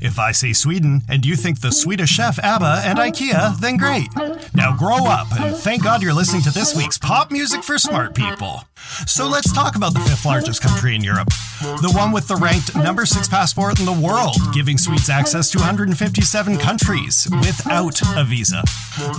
If I say Sweden and you think the Swedish chef ABBA and IKEA, then great. Now grow up and thank God you're listening to this week's Pop Music for Smart People. So let's talk about the fifth largest country in Europe. The one with the ranked number six passport in the world, giving Swedes access to 157 countries without a visa.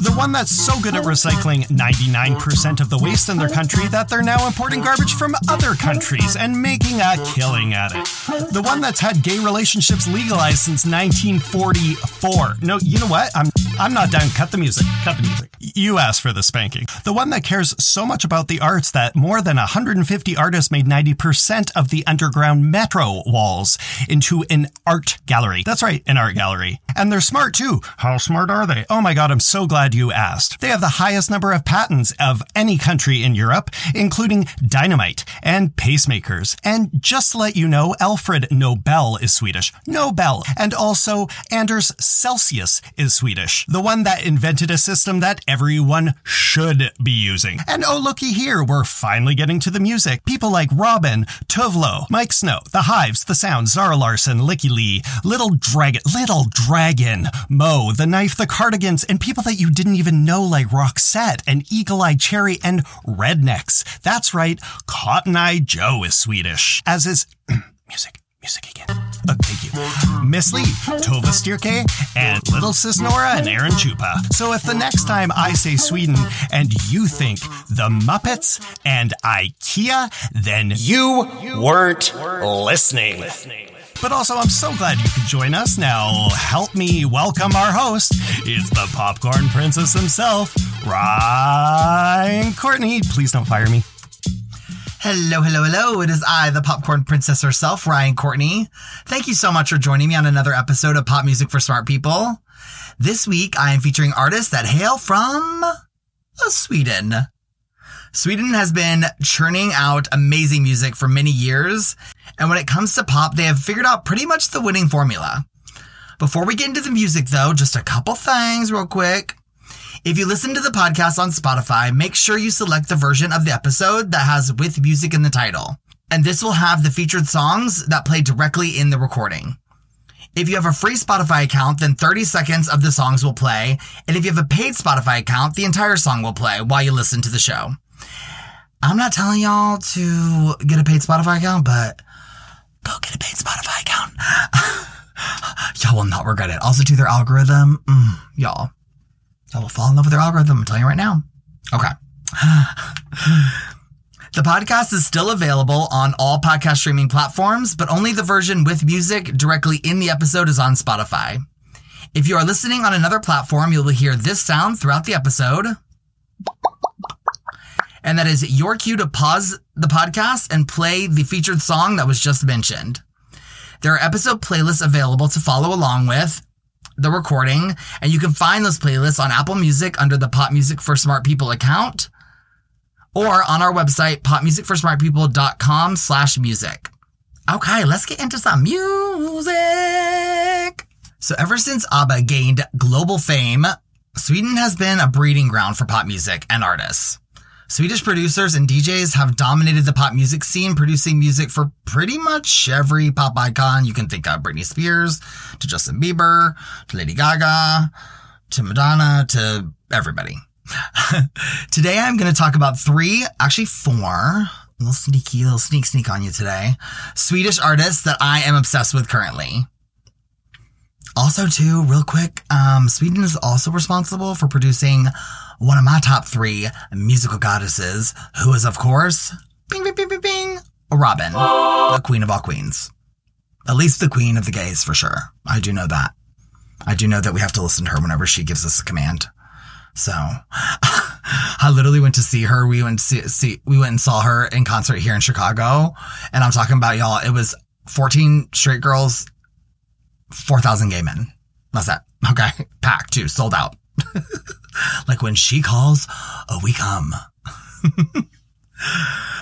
The one that's so good at recycling 99% of the waste in their country that they're now importing garbage from other countries and making a killing at it. The one that's had gay relationships legalized since 1944. No, you know what? I'm I'm not done. Cut the music. Cut the music. You asked for the spanking. The one that cares so much about the arts that more than 150 artists made 90% of the underground metro walls into an art gallery. That's right, an art gallery. And they're smart too. How smart are they? Oh my god, I'm so glad you asked. They have the highest number of patents of any country in Europe, including dynamite and pacemakers. And just to let you know, Alfred Nobel is Swedish. Nobel. And also, Anders Celsius is Swedish. The one that invented a system that everyone should be using. And oh, looky here, we're finally getting to the music. People like Robyn, Tuvlo, Miike Snow, The Hives, The Sound, Zara Larsson, Lykke Li, Little Dragon, Little Dragon, Mo, The Knife, The Cardigans, and people that you didn't even know like Roxette and Eagle Eye Cherry and Rednex. That's right, Cotton Eye Joe is Swedish, as is music. Music again. Oh, thank you. Miss Li, Tove Styrke, and Little Sis Nora and AronChupa. So if the next time I say Sweden and you think the Muppets and IKEA, then you weren't listening. But also, I'm so glad you could join us. Now, help me welcome our host. It's the Popcorn Princess himself, Ryan Courtney. Please don't fire me. Hello, hello, hello. It is I, the popcorn princess herself, Ryan Courtney. Thank you so much for joining me on another episode of Pop Music for Smart People. This week, I am featuring artists that hail from uh, Sweden. Sweden has been churning out amazing music for many years, and when it comes to pop, they have figured out pretty much the winning formula. Before we get into the music, though, just a couple things real quick. If you listen to the podcast on Spotify, make sure you select the version of the episode that has with music in the title. And this will have the featured songs that play directly in the recording. If you have a free Spotify account, then 30 seconds of the songs will play. And if you have a paid Spotify account, the entire song will play while you listen to the show. I'm not telling y'all to get a paid Spotify account, but go get a paid Spotify account. y'all will not regret it. Also, to their algorithm, mm, y'all, I will fall in love with their algorithm. I'm telling you right now. Okay. the podcast is still available on all podcast streaming platforms, but only the version with music directly in the episode is on Spotify. If you are listening on another platform, you will hear this sound throughout the episode. And that is your cue to pause the podcast and play the featured song that was just mentioned. There are episode playlists available to follow along with, the recording, and you can find those playlists on Apple Music under the Pop Music for Smart People account or on our website, popmusicforsmartpeople.com slash music. Okay, let's get into some music. So ever since ABBA gained global fame, Sweden has been a breeding ground for pop music and artists. Swedish producers and DJs have dominated the pop music scene, producing music for pretty much every pop icon you can think of. Britney Spears, to Justin Bieber, to Lady Gaga, to Madonna, to everybody. today I'm going to talk about three, actually four, little sneaky, little sneak sneak on you today, Swedish artists that I am obsessed with currently. Also, too, real quick, um, Sweden is also responsible for producing one of my top three musical goddesses, who is, of course, bing, bing, bing, bing, bing, Robyn, the queen of all queens. At least the queen of the gays, for sure. I do know that. I do know that we have to listen to her whenever she gives us a command. So, I literally went to see her. We went see, see, we went and saw her in concert here in Chicago. And I'm talking about y'all. It was 14 straight girls, 4,000 gay men. That's that. Okay. Packed too. Sold out. like when she calls, oh, we come.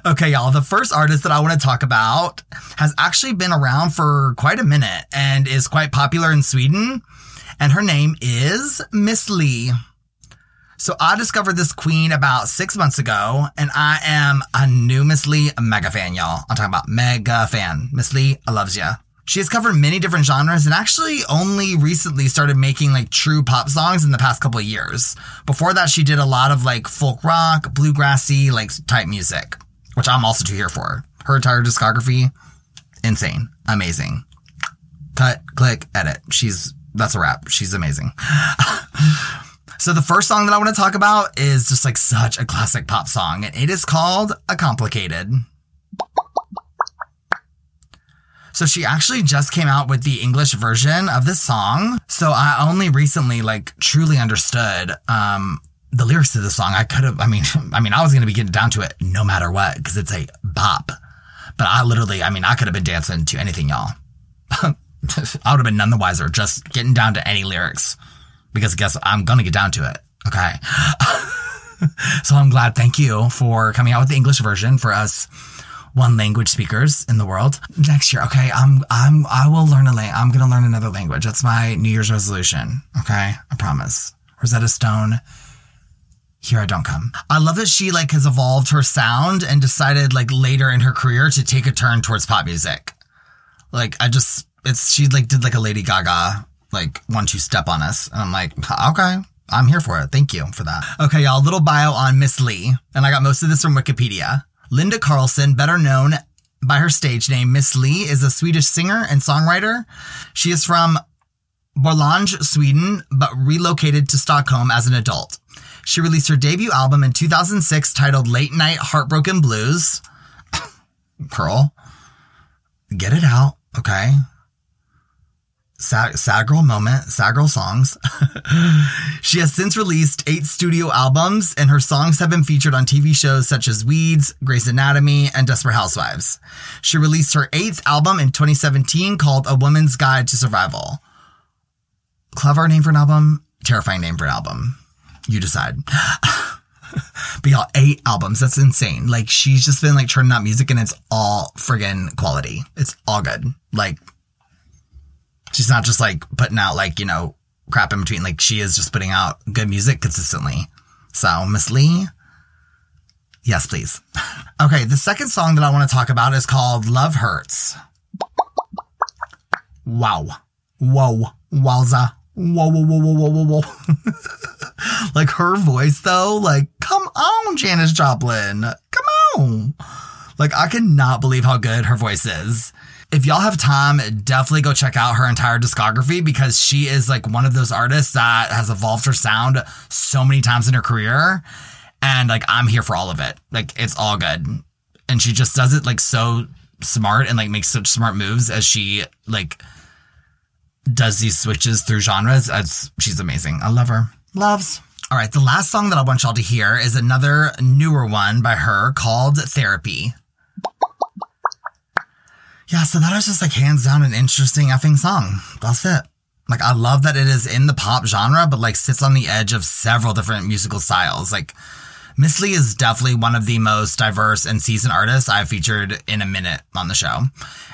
okay, y'all. The first artist that I want to talk about has actually been around for quite a minute and is quite popular in Sweden. And her name is Miss Li. So I discovered this queen about six months ago, and I am a new Miss Li mega fan, y'all. I'm talking about mega fan. Miss Li, I loves ya. She has covered many different genres and actually only recently started making like true pop songs in the past couple of years. Before that, she did a lot of like folk rock, bluegrassy, like type music, which I'm also too here for. Her entire discography, insane, amazing. Cut, click, edit. She's, that's a wrap. She's amazing. so the first song that I want to talk about is just like such a classic pop song and it is called A Complicated. So she actually just came out with the English version of this song. So I only recently like truly understood um the lyrics to the song. I could have I mean I mean I was going to be getting down to it no matter what because it's a bop. But I literally I mean I could have been dancing to anything y'all. I would have been none the wiser just getting down to any lyrics because guess I'm going to get down to it. Okay. so I'm glad. Thank you for coming out with the English version for us one language speakers in the world next year. Okay, I'm I'm I will learn a lang. I'm gonna learn another language. That's my New Year's resolution. Okay, I promise. Rosetta Stone. Here I don't come. I love that she like has evolved her sound and decided like later in her career to take a turn towards pop music. Like I just it's she like did like a Lady Gaga like one two step on us and I'm like okay I'm here for it. Thank you for that. Okay, y'all, a little bio on Miss Li. And I got most of this from Wikipedia. Linda Karlsson, better known by her stage name, Miss Li, is a Swedish singer and songwriter. She is from Borlänge, Sweden, but relocated to Stockholm as an adult. She released her debut album in 2006 titled Late Night Heartbroken Blues. Curl. Get it out, okay? Sad, girl moment, sad girl songs. she has since released eight studio albums, and her songs have been featured on TV shows such as Weeds, Grey's Anatomy, and Desperate Housewives. She released her eighth album in 2017 called A Woman's Guide to Survival. Clever name for an album, terrifying name for an album. You decide. but y'all, eight albums. That's insane. Like, she's just been like churning out music and it's all friggin' quality. It's all good. Like, She's not just like putting out like, you know, crap in between. Like she is just putting out good music consistently. So Miss Li, yes, please. okay. The second song that I want to talk about is called Love Hurts. Wow. Whoa. Wowza. Whoa, whoa, whoa, whoa, whoa, whoa, whoa. like her voice though, like, come on, Janis Joplin. Come on. Like, I cannot believe how good her voice is if y'all have time, definitely go check out her entire discography because she is like one of those artists that has evolved her sound so many times in her career. And like, I'm here for all of it. Like, it's all good. And she just does it like so smart and like makes such smart moves as she like does these switches through genres. As she's amazing. I love her. Loves. All right. The last song that I want y'all to hear is another newer one by her called Therapy. Yeah, so that is just like hands down an interesting effing song. That's it. Like I love that it is in the pop genre, but like sits on the edge of several different musical styles. Like Miss Li is definitely one of the most diverse and seasoned artists I've featured in a minute on the show.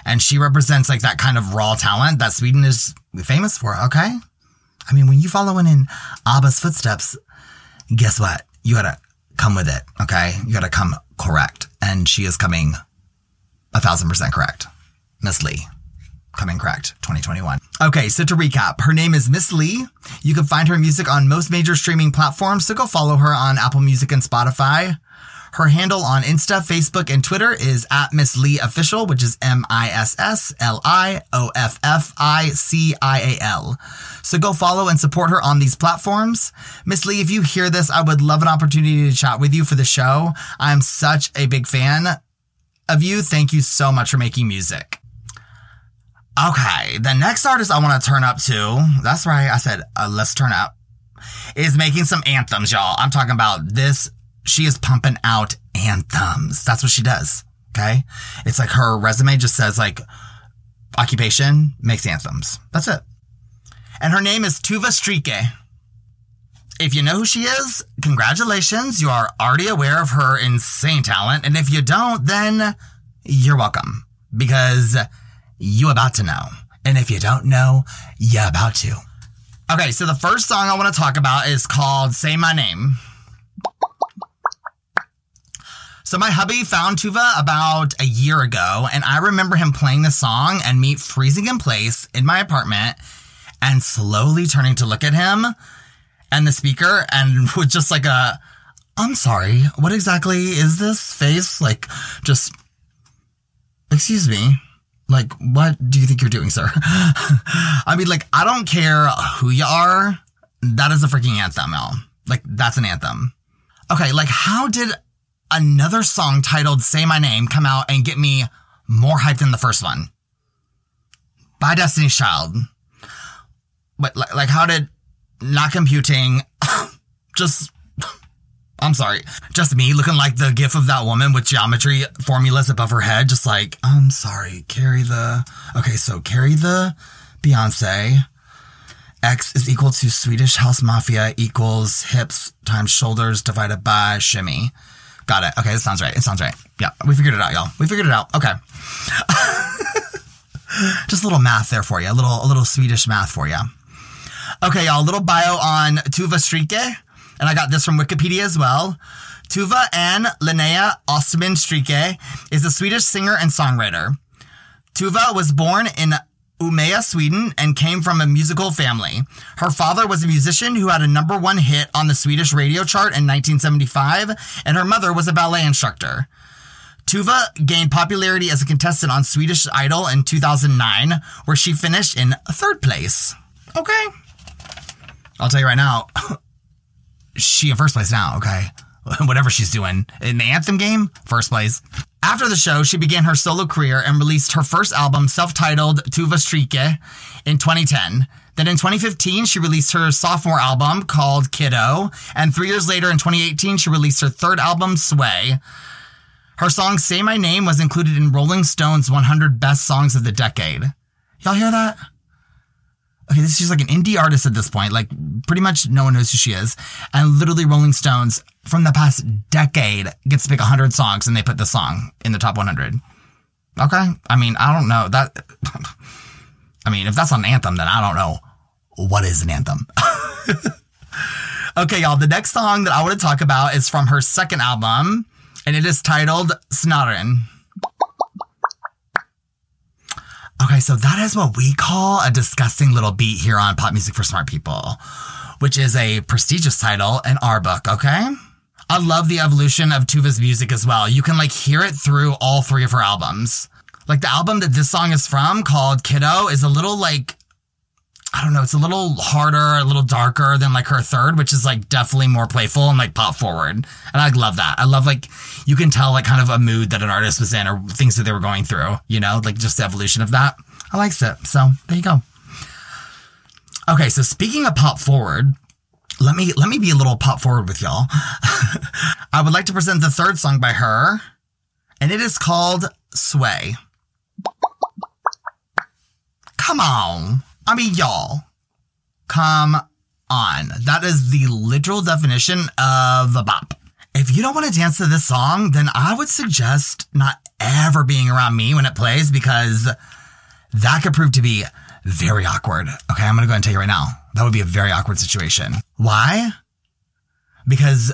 And she represents like that kind of raw talent that Sweden is famous for, okay? I mean, when you following in ABBA's footsteps, guess what? You gotta come with it, okay? You gotta come correct. And she is coming a thousand percent correct. Miss Li. Coming correct, 2021. Okay, so to recap, her name is Miss Li. You can find her music on most major streaming platforms, so go follow her on Apple Music and Spotify. Her handle on Insta, Facebook, and Twitter is at Miss Li Official, which is M-I-S-S-L-I-O-F-F-I-C-I-A-L. So go follow and support her on these platforms. Miss Li, if you hear this, I would love an opportunity to chat with you for the show. I'm such a big fan of you. Thank you so much for making music. Okay, the next artist I want to turn up to, that's right, I said, uh, let's turn up, is making some anthems, y'all. I'm talking about this. She is pumping out anthems. That's what she does. Okay. It's like her resume just says like occupation makes anthems. That's it. And her name is Tove Styrke. If you know who she is, congratulations. You are already aware of her insane talent. And if you don't, then you're welcome because you about to know. And if you don't know, you're about to. Okay, so the first song I want to talk about is called Say My Name. So my hubby found Tove about a year ago, and I remember him playing the song and me freezing in place in my apartment and slowly turning to look at him and the speaker and with just like a, I'm sorry, what exactly is this face? Like, just, excuse me. Like, what do you think you're doing, sir? I mean, like, I don't care who you are. That is a freaking anthem, y'all. Like, that's an anthem. Okay, like, how did another song titled Say My Name come out and get me more hyped than the first one? By Destiny's Child. But, like, like how did not computing just I'm sorry, just me looking like the gif of that woman with geometry formulas above her head, just like, I'm sorry, carry the, okay, so carry the Beyonce. X is equal to Swedish House Mafia equals hips times shoulders divided by shimmy. Got it. Okay, this sounds right. It sounds right. Yeah, we figured it out, y'all. We figured it out. Okay. just a little math there for you. A little, a little Swedish math for you. Okay, y'all, a little bio on Tove Styrke and I got this from Wikipedia as well. Tove Ann Linnea Ostman Styrke is a Swedish singer and songwriter. Tove was born in Umeå, Sweden, and came from a musical family. Her father was a musician who had a number one hit on the Swedish radio chart in 1975, and her mother was a ballet instructor. Tove gained popularity as a contestant on Swedish Idol in 2009, where she finished in third place. Okay. I'll tell you right now, she in first place now, okay? Whatever she's doing. In the Anthem game, first place. After the show, she began her solo career and released her first album, self titled Tove Styrke, in 2010. Then in 2015, she released her sophomore album called Kiddo. And three years later, in 2018, she released her third album, Sway. Her song Say My Name was included in Rolling Stone's 100 Best Songs of the Decade. Y'all hear that? Okay, this she's like an indie artist at this point. Like pretty much no one knows who she is. And literally Rolling Stones from the past decade gets to pick 100 songs and they put the song in the top 100. Okay. I mean, I don't know that. I mean, if that's an anthem, then I don't know what is an anthem. okay, y'all. The next song that I want to talk about is from her second album and it is titled Snarren. Okay, so that is what we call a disgusting little beat here on Pop Music for Smart People, which is a prestigious title in our book, okay? I love the evolution of Tove's music as well. You can like hear it through all three of her albums. Like the album that this song is from called Kiddo is a little like I don't know, it's a little harder, a little darker than like her third, which is like definitely more playful and like pop forward. And I love that. I love like you can tell like kind of a mood that an artist was in or things that they were going through, you know, like just the evolution of that. I likes it. So there you go. Okay, so speaking of pop forward, let me let me be a little pop forward with y'all. I would like to present the third song by her, and it is called Sway. Come on. I mean, y'all, come on. That is the literal definition of a bop. If you don't want to dance to this song, then I would suggest not ever being around me when it plays because that could prove to be very awkward. Okay, I'm to go and tell you right now. That would be a very awkward situation. Why? Because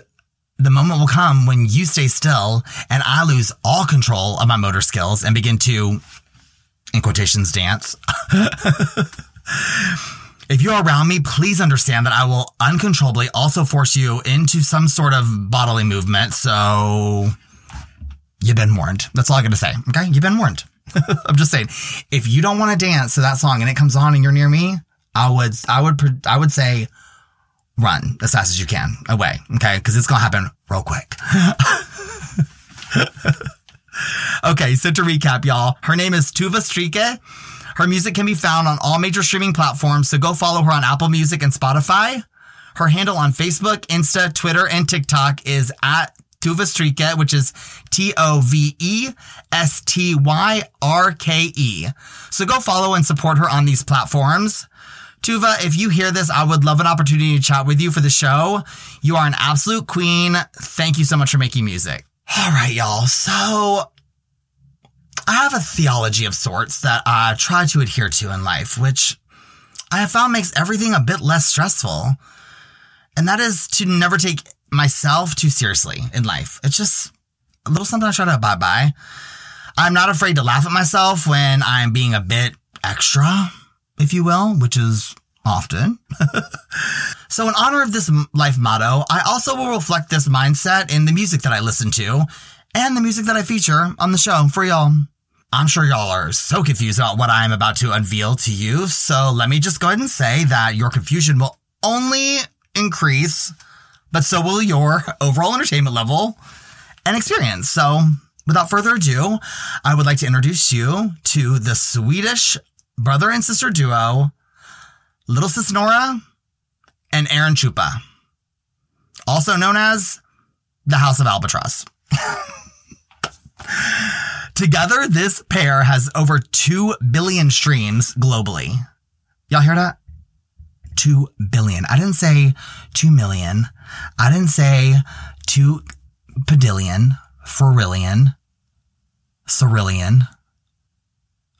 the moment will come when you stay still and I lose all control of my motor skills and begin to, in quotations, dance. If you're around me, please understand that I will uncontrollably also force you into some sort of bodily movement. So you've been warned. That's all I got to say. Okay. You've been warned. I'm just saying, if you don't want to dance to that song and it comes on and you're near me, I would, I would, I would say run as fast as you can away. Okay. Cause it's going to happen real quick. okay. So to recap, y'all, her name is Tove Styrke. Her music can be found on all major streaming platforms, so go follow her on Apple Music and Spotify. Her handle on Facebook, Insta, Twitter, and TikTok is at Tove Styrke, which is T-O-V-E-S-T-Y-R-K-E. So go follow and support her on these platforms. Tove, if you hear this, I would love an opportunity to chat with you for the show. You are an absolute queen. Thank you so much for making music. All right, y'all. So I have a theology of sorts that I try to adhere to in life, which I have found makes everything a bit less stressful. And that is to never take myself too seriously in life. It's just, a little something I try to abide by. I'm not afraid to laugh at myself when I'm being a bit extra, if you will, which is often. so in honor of this life motto, I also will reflect this mindset in the music that I listen to and the music that I feature on the show for y'all. I'm sure y'all are so confused about what I'm about to unveil to you, so let me just go ahead and say that your confusion will only increase, but so will your overall entertainment level and experience. So, without further ado, I would like to introduce you to the Swedish brother and sister duo, Little Sis Nora and AronChupa, also known as the House of Albatross. Together, this pair has over 2 billion streams globally. Y'all hear that? 2 billion. I didn't say 2 million. I didn't say 2 pedillion, forillion, cerillion.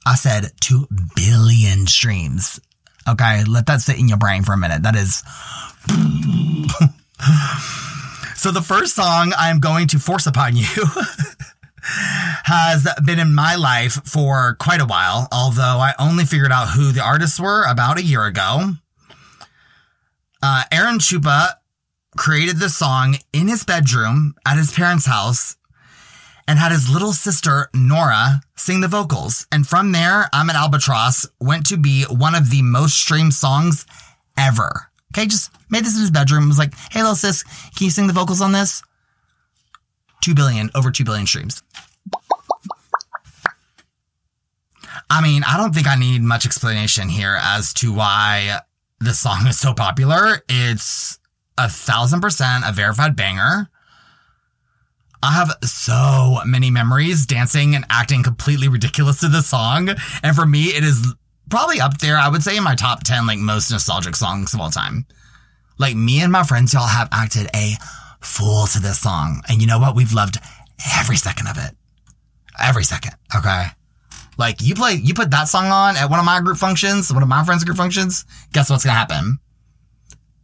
I said 2 billion streams. Okay, let that sit in your brain for a minute. That is. so, the first song I'm going to force upon you has been in my life for quite a while, although I only figured out who the artists were about a year ago. Uh, AronChupa created this song in his bedroom at his parents' house and had his little sister, Nora, sing the vocals. And from there, I'm an Albatraoz went to be one of the most streamed songs ever. Okay, just made this in his bedroom. Was like, hey, little sis, can you sing the vocals on this? 2 billion, over 2 billion streams. I mean, I don't think I need much explanation here as to why this song is so popular. It's a thousand percent a verified banger. I have so many memories dancing and acting completely ridiculous to this song. And for me, it is probably up there, I would say, in my top 10, like, most nostalgic songs of all time. Like, me and my friends, y'all have acted a fool to this song. And you know what? We've loved every second of it. Every second. Okay. Like, you play, you put that song on at one of my group functions, one of my friends' group functions, guess what's gonna happen?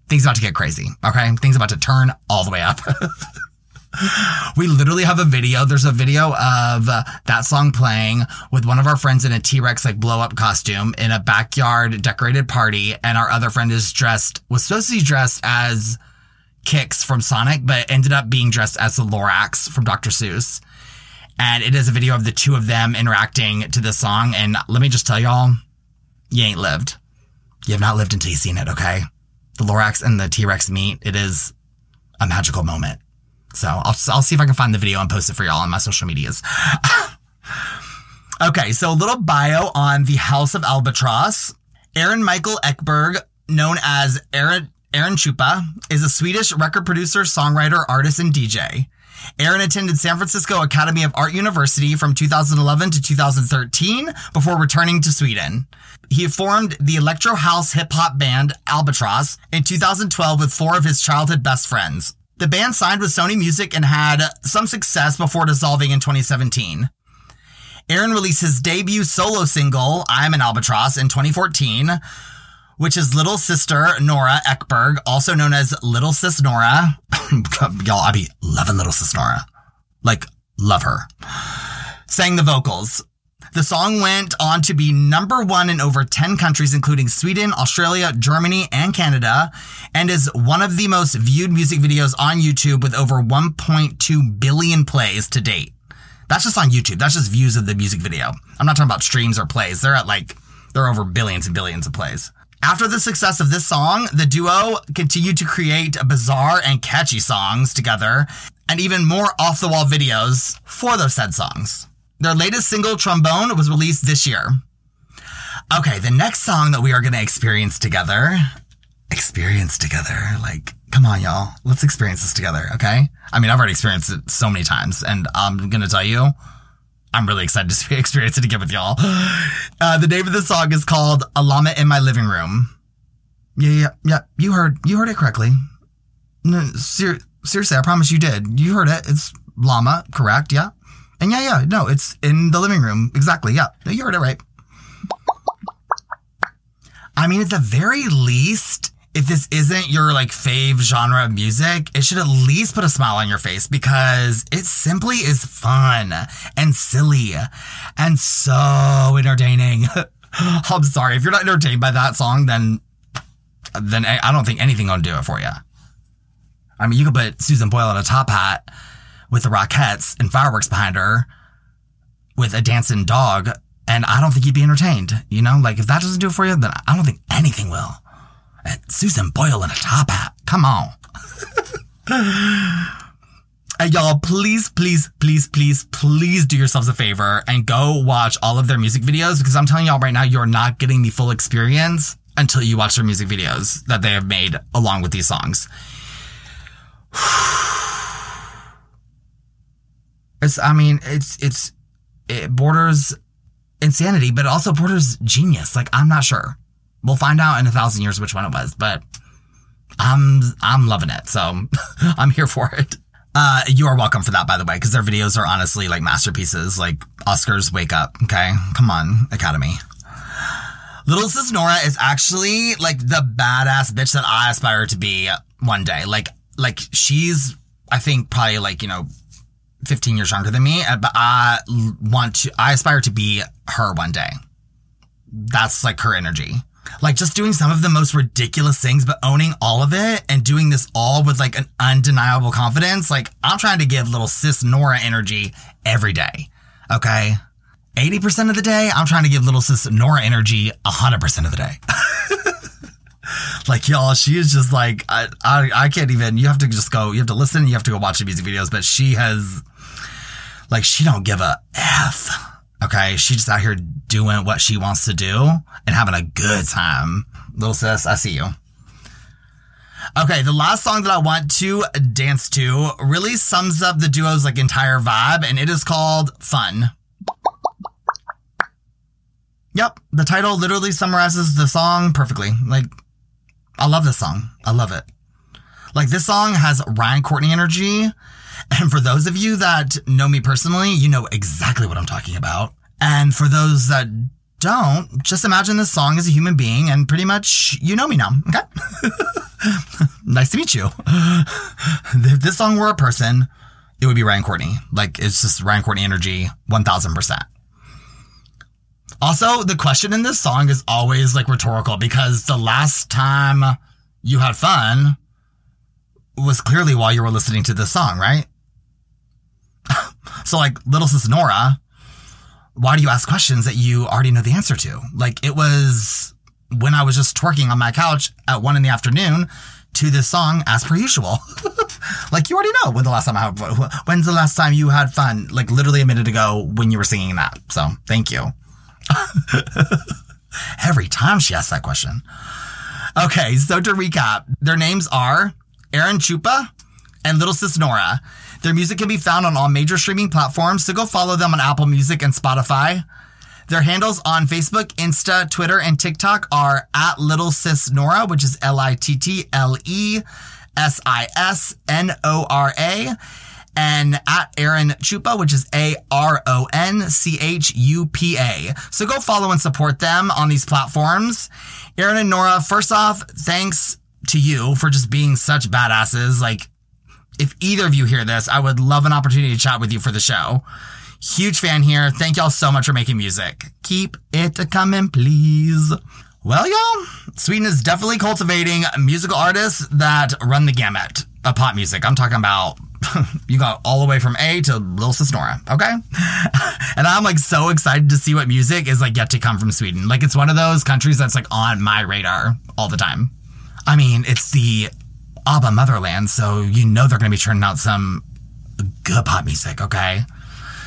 Things about to get crazy. Okay. Things about to turn all the way up. we literally have a video. There's a video of that song playing with one of our friends in a T-Rex like blow up costume in a backyard decorated party. And our other friend is dressed, was supposed to be dressed as Kicks from Sonic, but ended up being dressed as the Lorax from Dr. Seuss. And it is a video of the two of them interacting to the song. And let me just tell y'all, you ain't lived. You have not lived until you've seen it, okay? The Lorax and the T-Rex meet. It is a magical moment. So I'll, I'll see if I can find the video and post it for y'all on my social medias. okay, so a little bio on the House of Albatross. Aron Michael Ekberg, known as Aron, Aaron Chupa, is a Swedish record producer, songwriter, artist, and DJ. Aron attended San Francisco Academy of Art University from 2011 to 2013 before returning to Sweden. He formed the electro house hip hop band Albatraoz in 2012 with four of his childhood best friends. The band signed with Sony Music and had some success before dissolving in 2017. Aron released his debut solo single, I'm an Albatraoz, in 2014, which is little sister Nora Ekberg, also known as Little Sis Nora. Y'all, I be loving Little Sis Nora. Like, love her. Sang the vocals. The song went on to be number one in over 10 countries, including Sweden, Australia, Germany, and Canada, and is one of the most viewed music videos on YouTube with over 1.2 billion plays to date. That's just on YouTube. That's just views of the music video. I'm not talking about streams or plays. They're at like, they're over billions and billions of plays. After the success of this song, the duo continued to create bizarre and catchy songs together and even more off the wall videos for those said songs. Their latest single, Trombone, was released this year. Okay, the next song that we are going to experience together, experience together, like, come on, y'all. Let's experience this together, okay? I mean, I've already experienced it so many times, and I'm going to tell you, I'm really excited to experience it again with y'all. Uh, the name of the song is called A Llama in My Living Room. Yeah, yeah, yeah. You heard, you heard it correctly. No, ser- seriously, I promise you did. You heard it. It's llama, correct? Yeah. And yeah, yeah, no, it's in the living room. Exactly. Yeah. You heard it right. I mean, at the very least, if this isn't your like fave genre of music, it should at least put a smile on your face because it simply is fun and silly and so entertaining. I'm sorry if you're not entertained by that song, then then I don't think anything gonna do it for you. I mean, you could put Susan Boyle in a top hat with the Rockettes and fireworks behind her with a dancing dog, and I don't think you'd be entertained. You know, like if that doesn't do it for you, then I don't think anything will. Susan Boyle in a top hat. Come on. And y'all, please, please, please, please, please do yourselves a favor and go watch all of their music videos because I'm telling y'all right now, you're not getting the full experience until you watch their music videos that they have made along with these songs. It's, I mean, it's, it's, it borders insanity, but it also borders genius. Like, I'm not sure. We'll find out in a thousand years which one it was, but I'm, I'm loving it. So I'm here for it. Uh, you are welcome for that, by the way, because their videos are honestly like masterpieces. Like Oscars, wake up. Okay. Come on, Academy. Little Sis Nora is actually like the badass bitch that I aspire to be one day. Like, like she's, I think probably like, you know, 15 years younger than me, uh, but I want to, I aspire to be her one day. That's like her energy. Like just doing some of the most ridiculous things, but owning all of it and doing this all with like an undeniable confidence. Like I'm trying to give little sis Nora energy every day. Okay. 80% of the day, I'm trying to give little sis Nora energy 100% of the day. like y'all, she is just like, I, I, I can't even, you have to just go, you have to listen, you have to go watch the music videos, but she has, like, she don't give a F. Okay. She's just out here doing what she wants to do and having a good time. Little sis, I see you. Okay, the last song that I want to dance to really sums up the duo's like entire vibe, and it is called Fun. Yep, the title literally summarizes the song perfectly. Like, I love this song. I love it. Like, this song has Ryan Courtney energy. And for those of you that know me personally, you know exactly what I'm talking about. And for those that don't, just imagine this song as a human being and pretty much you know me now. Okay. nice to meet you. if this song were a person, it would be Ryan Courtney. Like, it's just Ryan Courtney energy, 1000%. Also, the question in this song is always like rhetorical because the last time you had fun was clearly while you were listening to this song, right? so, like, little sis Nora, why do you ask questions that you already know the answer to? Like, it was when I was just twerking on my couch at one in the afternoon to this song as per usual. like, you already know when the last time I had, when's the last time you had fun? Like, literally a minute ago when you were singing that. So, thank you. Every time she asks that question. Okay, so to recap, their names are AronChupa and Little Sis Nora. Their music can be found on all major streaming platforms, so go follow them on Apple Music and Spotify. Their handles on Facebook, Insta, Twitter, and TikTok are at Little Sis Nora, which is L I T T L E S I S N O R A and at AronChupa, which is A R O N C H U P A. So go follow and support them on these platforms. Aron and Nora, first off, thanks to you for just being such badasses. Like, if either of you hear this, I would love an opportunity to chat with you for the show. Huge fan here. Thank y'all so much for making music. Keep it coming, please. Well, y'all, Sweden is definitely cultivating musical artists that run the gamut of pop music. I'm talking about you got all the way from A to Lil Sis Nora, okay? and I'm like so excited to see what music is like yet to come from Sweden. Like it's one of those countries that's like on my radar all the time. I mean, it's the ABBA motherland, so you know they're gonna be turning out some good pop music, okay?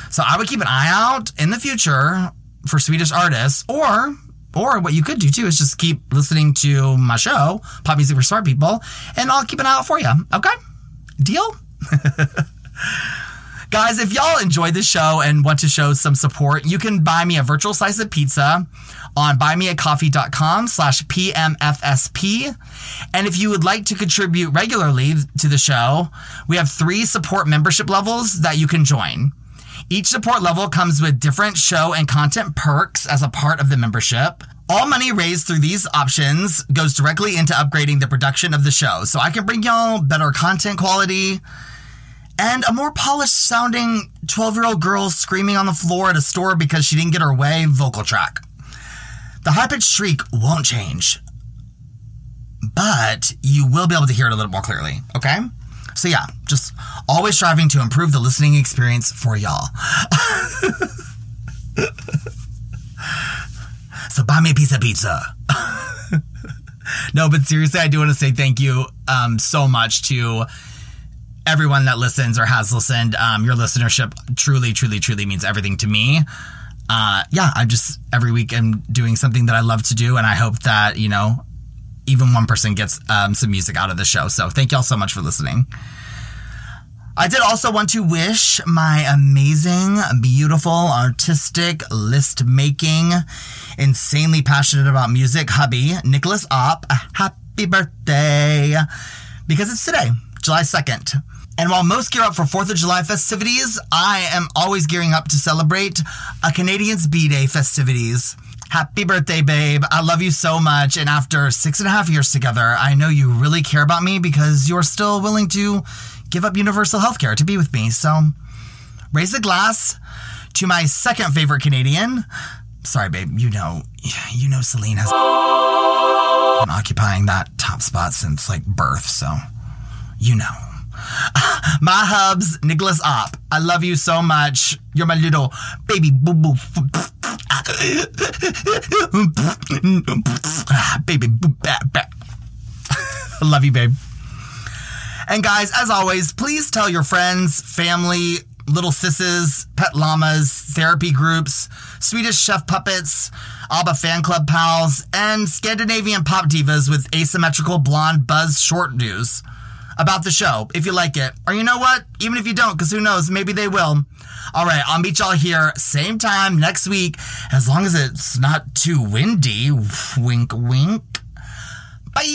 So I would keep an eye out in the future for Swedish artists, or or what you could do too is just keep listening to my show, Pop Music for Smart People, and I'll keep an eye out for you. Okay? Deal? Guys, if y'all enjoyed this show and want to show some support, you can buy me a virtual slice of pizza on buymeacoffee.com slash PMFSP. And if you would like to contribute regularly to the show, we have three support membership levels that you can join. Each support level comes with different show and content perks as a part of the membership. All money raised through these options goes directly into upgrading the production of the show. So I can bring y'all better content quality and a more polished sounding 12 year old girl screaming on the floor at a store because she didn't get her way vocal track. The high pitched shriek won't change, but you will be able to hear it a little more clearly, okay? So, yeah, just always striving to improve the listening experience for y'all. so, buy me a piece of pizza. no, but seriously, I do want to say thank you um, so much to everyone that listens or has listened. Um, your listenership truly, truly, truly means everything to me. Uh, yeah, I just every week I'm doing something that I love to do, and I hope that you know even one person gets um, some music out of the show. So thank y'all so much for listening. I did also want to wish my amazing, beautiful, artistic, list making, insanely passionate about music hubby, Nicholas Opp, a happy birthday because it's today, July 2nd. And while most gear up for 4th of July festivities, I am always gearing up to celebrate a Canadians B Day festivities. Happy birthday, babe. I love you so much. And after six and a half years together, I know you really care about me because you're still willing to give up universal health care to be with me. So raise a glass to my second favorite Canadian. Sorry, babe. You know, you know Celine has been occupying that top spot since like birth. So you know. My hubs, Nicholas Opp. I love you so much. You're my little baby boo boo. baby boo bat bat. I love you, babe. And guys, as always, please tell your friends, family, little sisses, pet llamas, therapy groups, Swedish chef puppets, ABBA fan club pals, and Scandinavian pop divas with asymmetrical blonde buzz short news about the show if you like it. Or you know what? Even if you don't, because who knows? Maybe they will. All right, I'll meet y'all here same time next week, as long as it's not too windy. Wink, wink. Bye.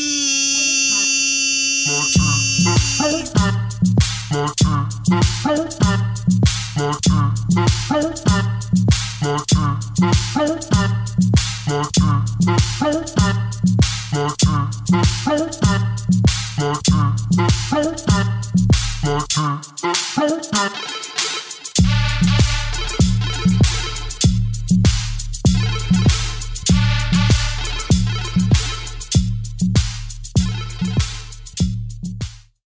Like it, like it, like it, like it.